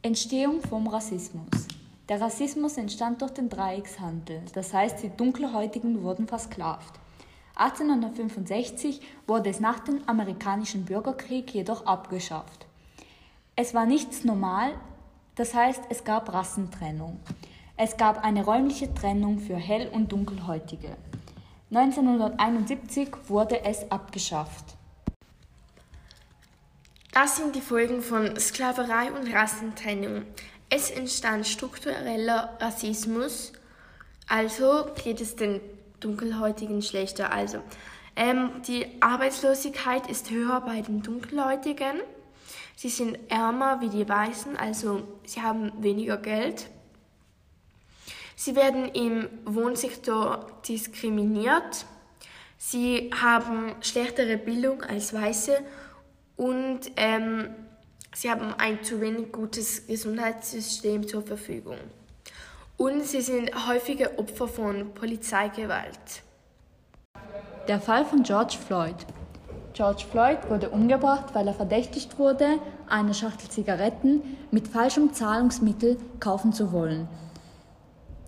Entstehung vom Rassismus. Der Rassismus entstand durch den Dreieckshandel, das heißt, die Dunkelhäutigen wurden versklavt. 1865 wurde es nach dem amerikanischen Bürgerkrieg jedoch abgeschafft. Es war nichts normal, das heißt, es gab Rassentrennung. Es gab eine räumliche Trennung für Hell- und Dunkelhäutige. 1971 wurde es abgeschafft. Das sind die Folgen von Sklaverei und Rassentrennung. Es entstand struktureller Rassismus, also geht es den Dunkelhäutigen schlechter. Also ähm, die Arbeitslosigkeit ist höher bei den Dunkelhäutigen. Sie sind ärmer wie die Weißen, also sie haben weniger Geld. Sie werden im Wohnsektor diskriminiert. Sie haben schlechtere Bildung als Weiße und ähm, sie haben ein zu wenig gutes Gesundheitssystem zur Verfügung. Und sie sind häufige Opfer von Polizeigewalt. Der Fall von George Floyd. George Floyd wurde umgebracht, weil er verdächtigt wurde, eine Schachtel Zigaretten mit falschem Zahlungsmittel kaufen zu wollen.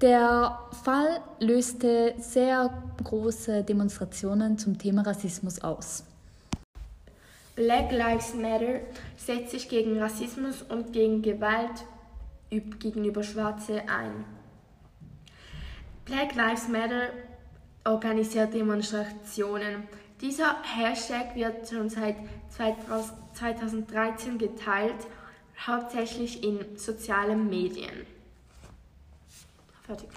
Der Fall löste sehr große Demonstrationen zum Thema Rassismus aus. Black Lives Matter setzt sich gegen Rassismus und gegen Gewalt gegenüber Schwarze ein. Black Lives Matter organisiert Demonstrationen. Dieser Hashtag wird schon seit 2013 geteilt, hauptsächlich in sozialen Medien. Fertig.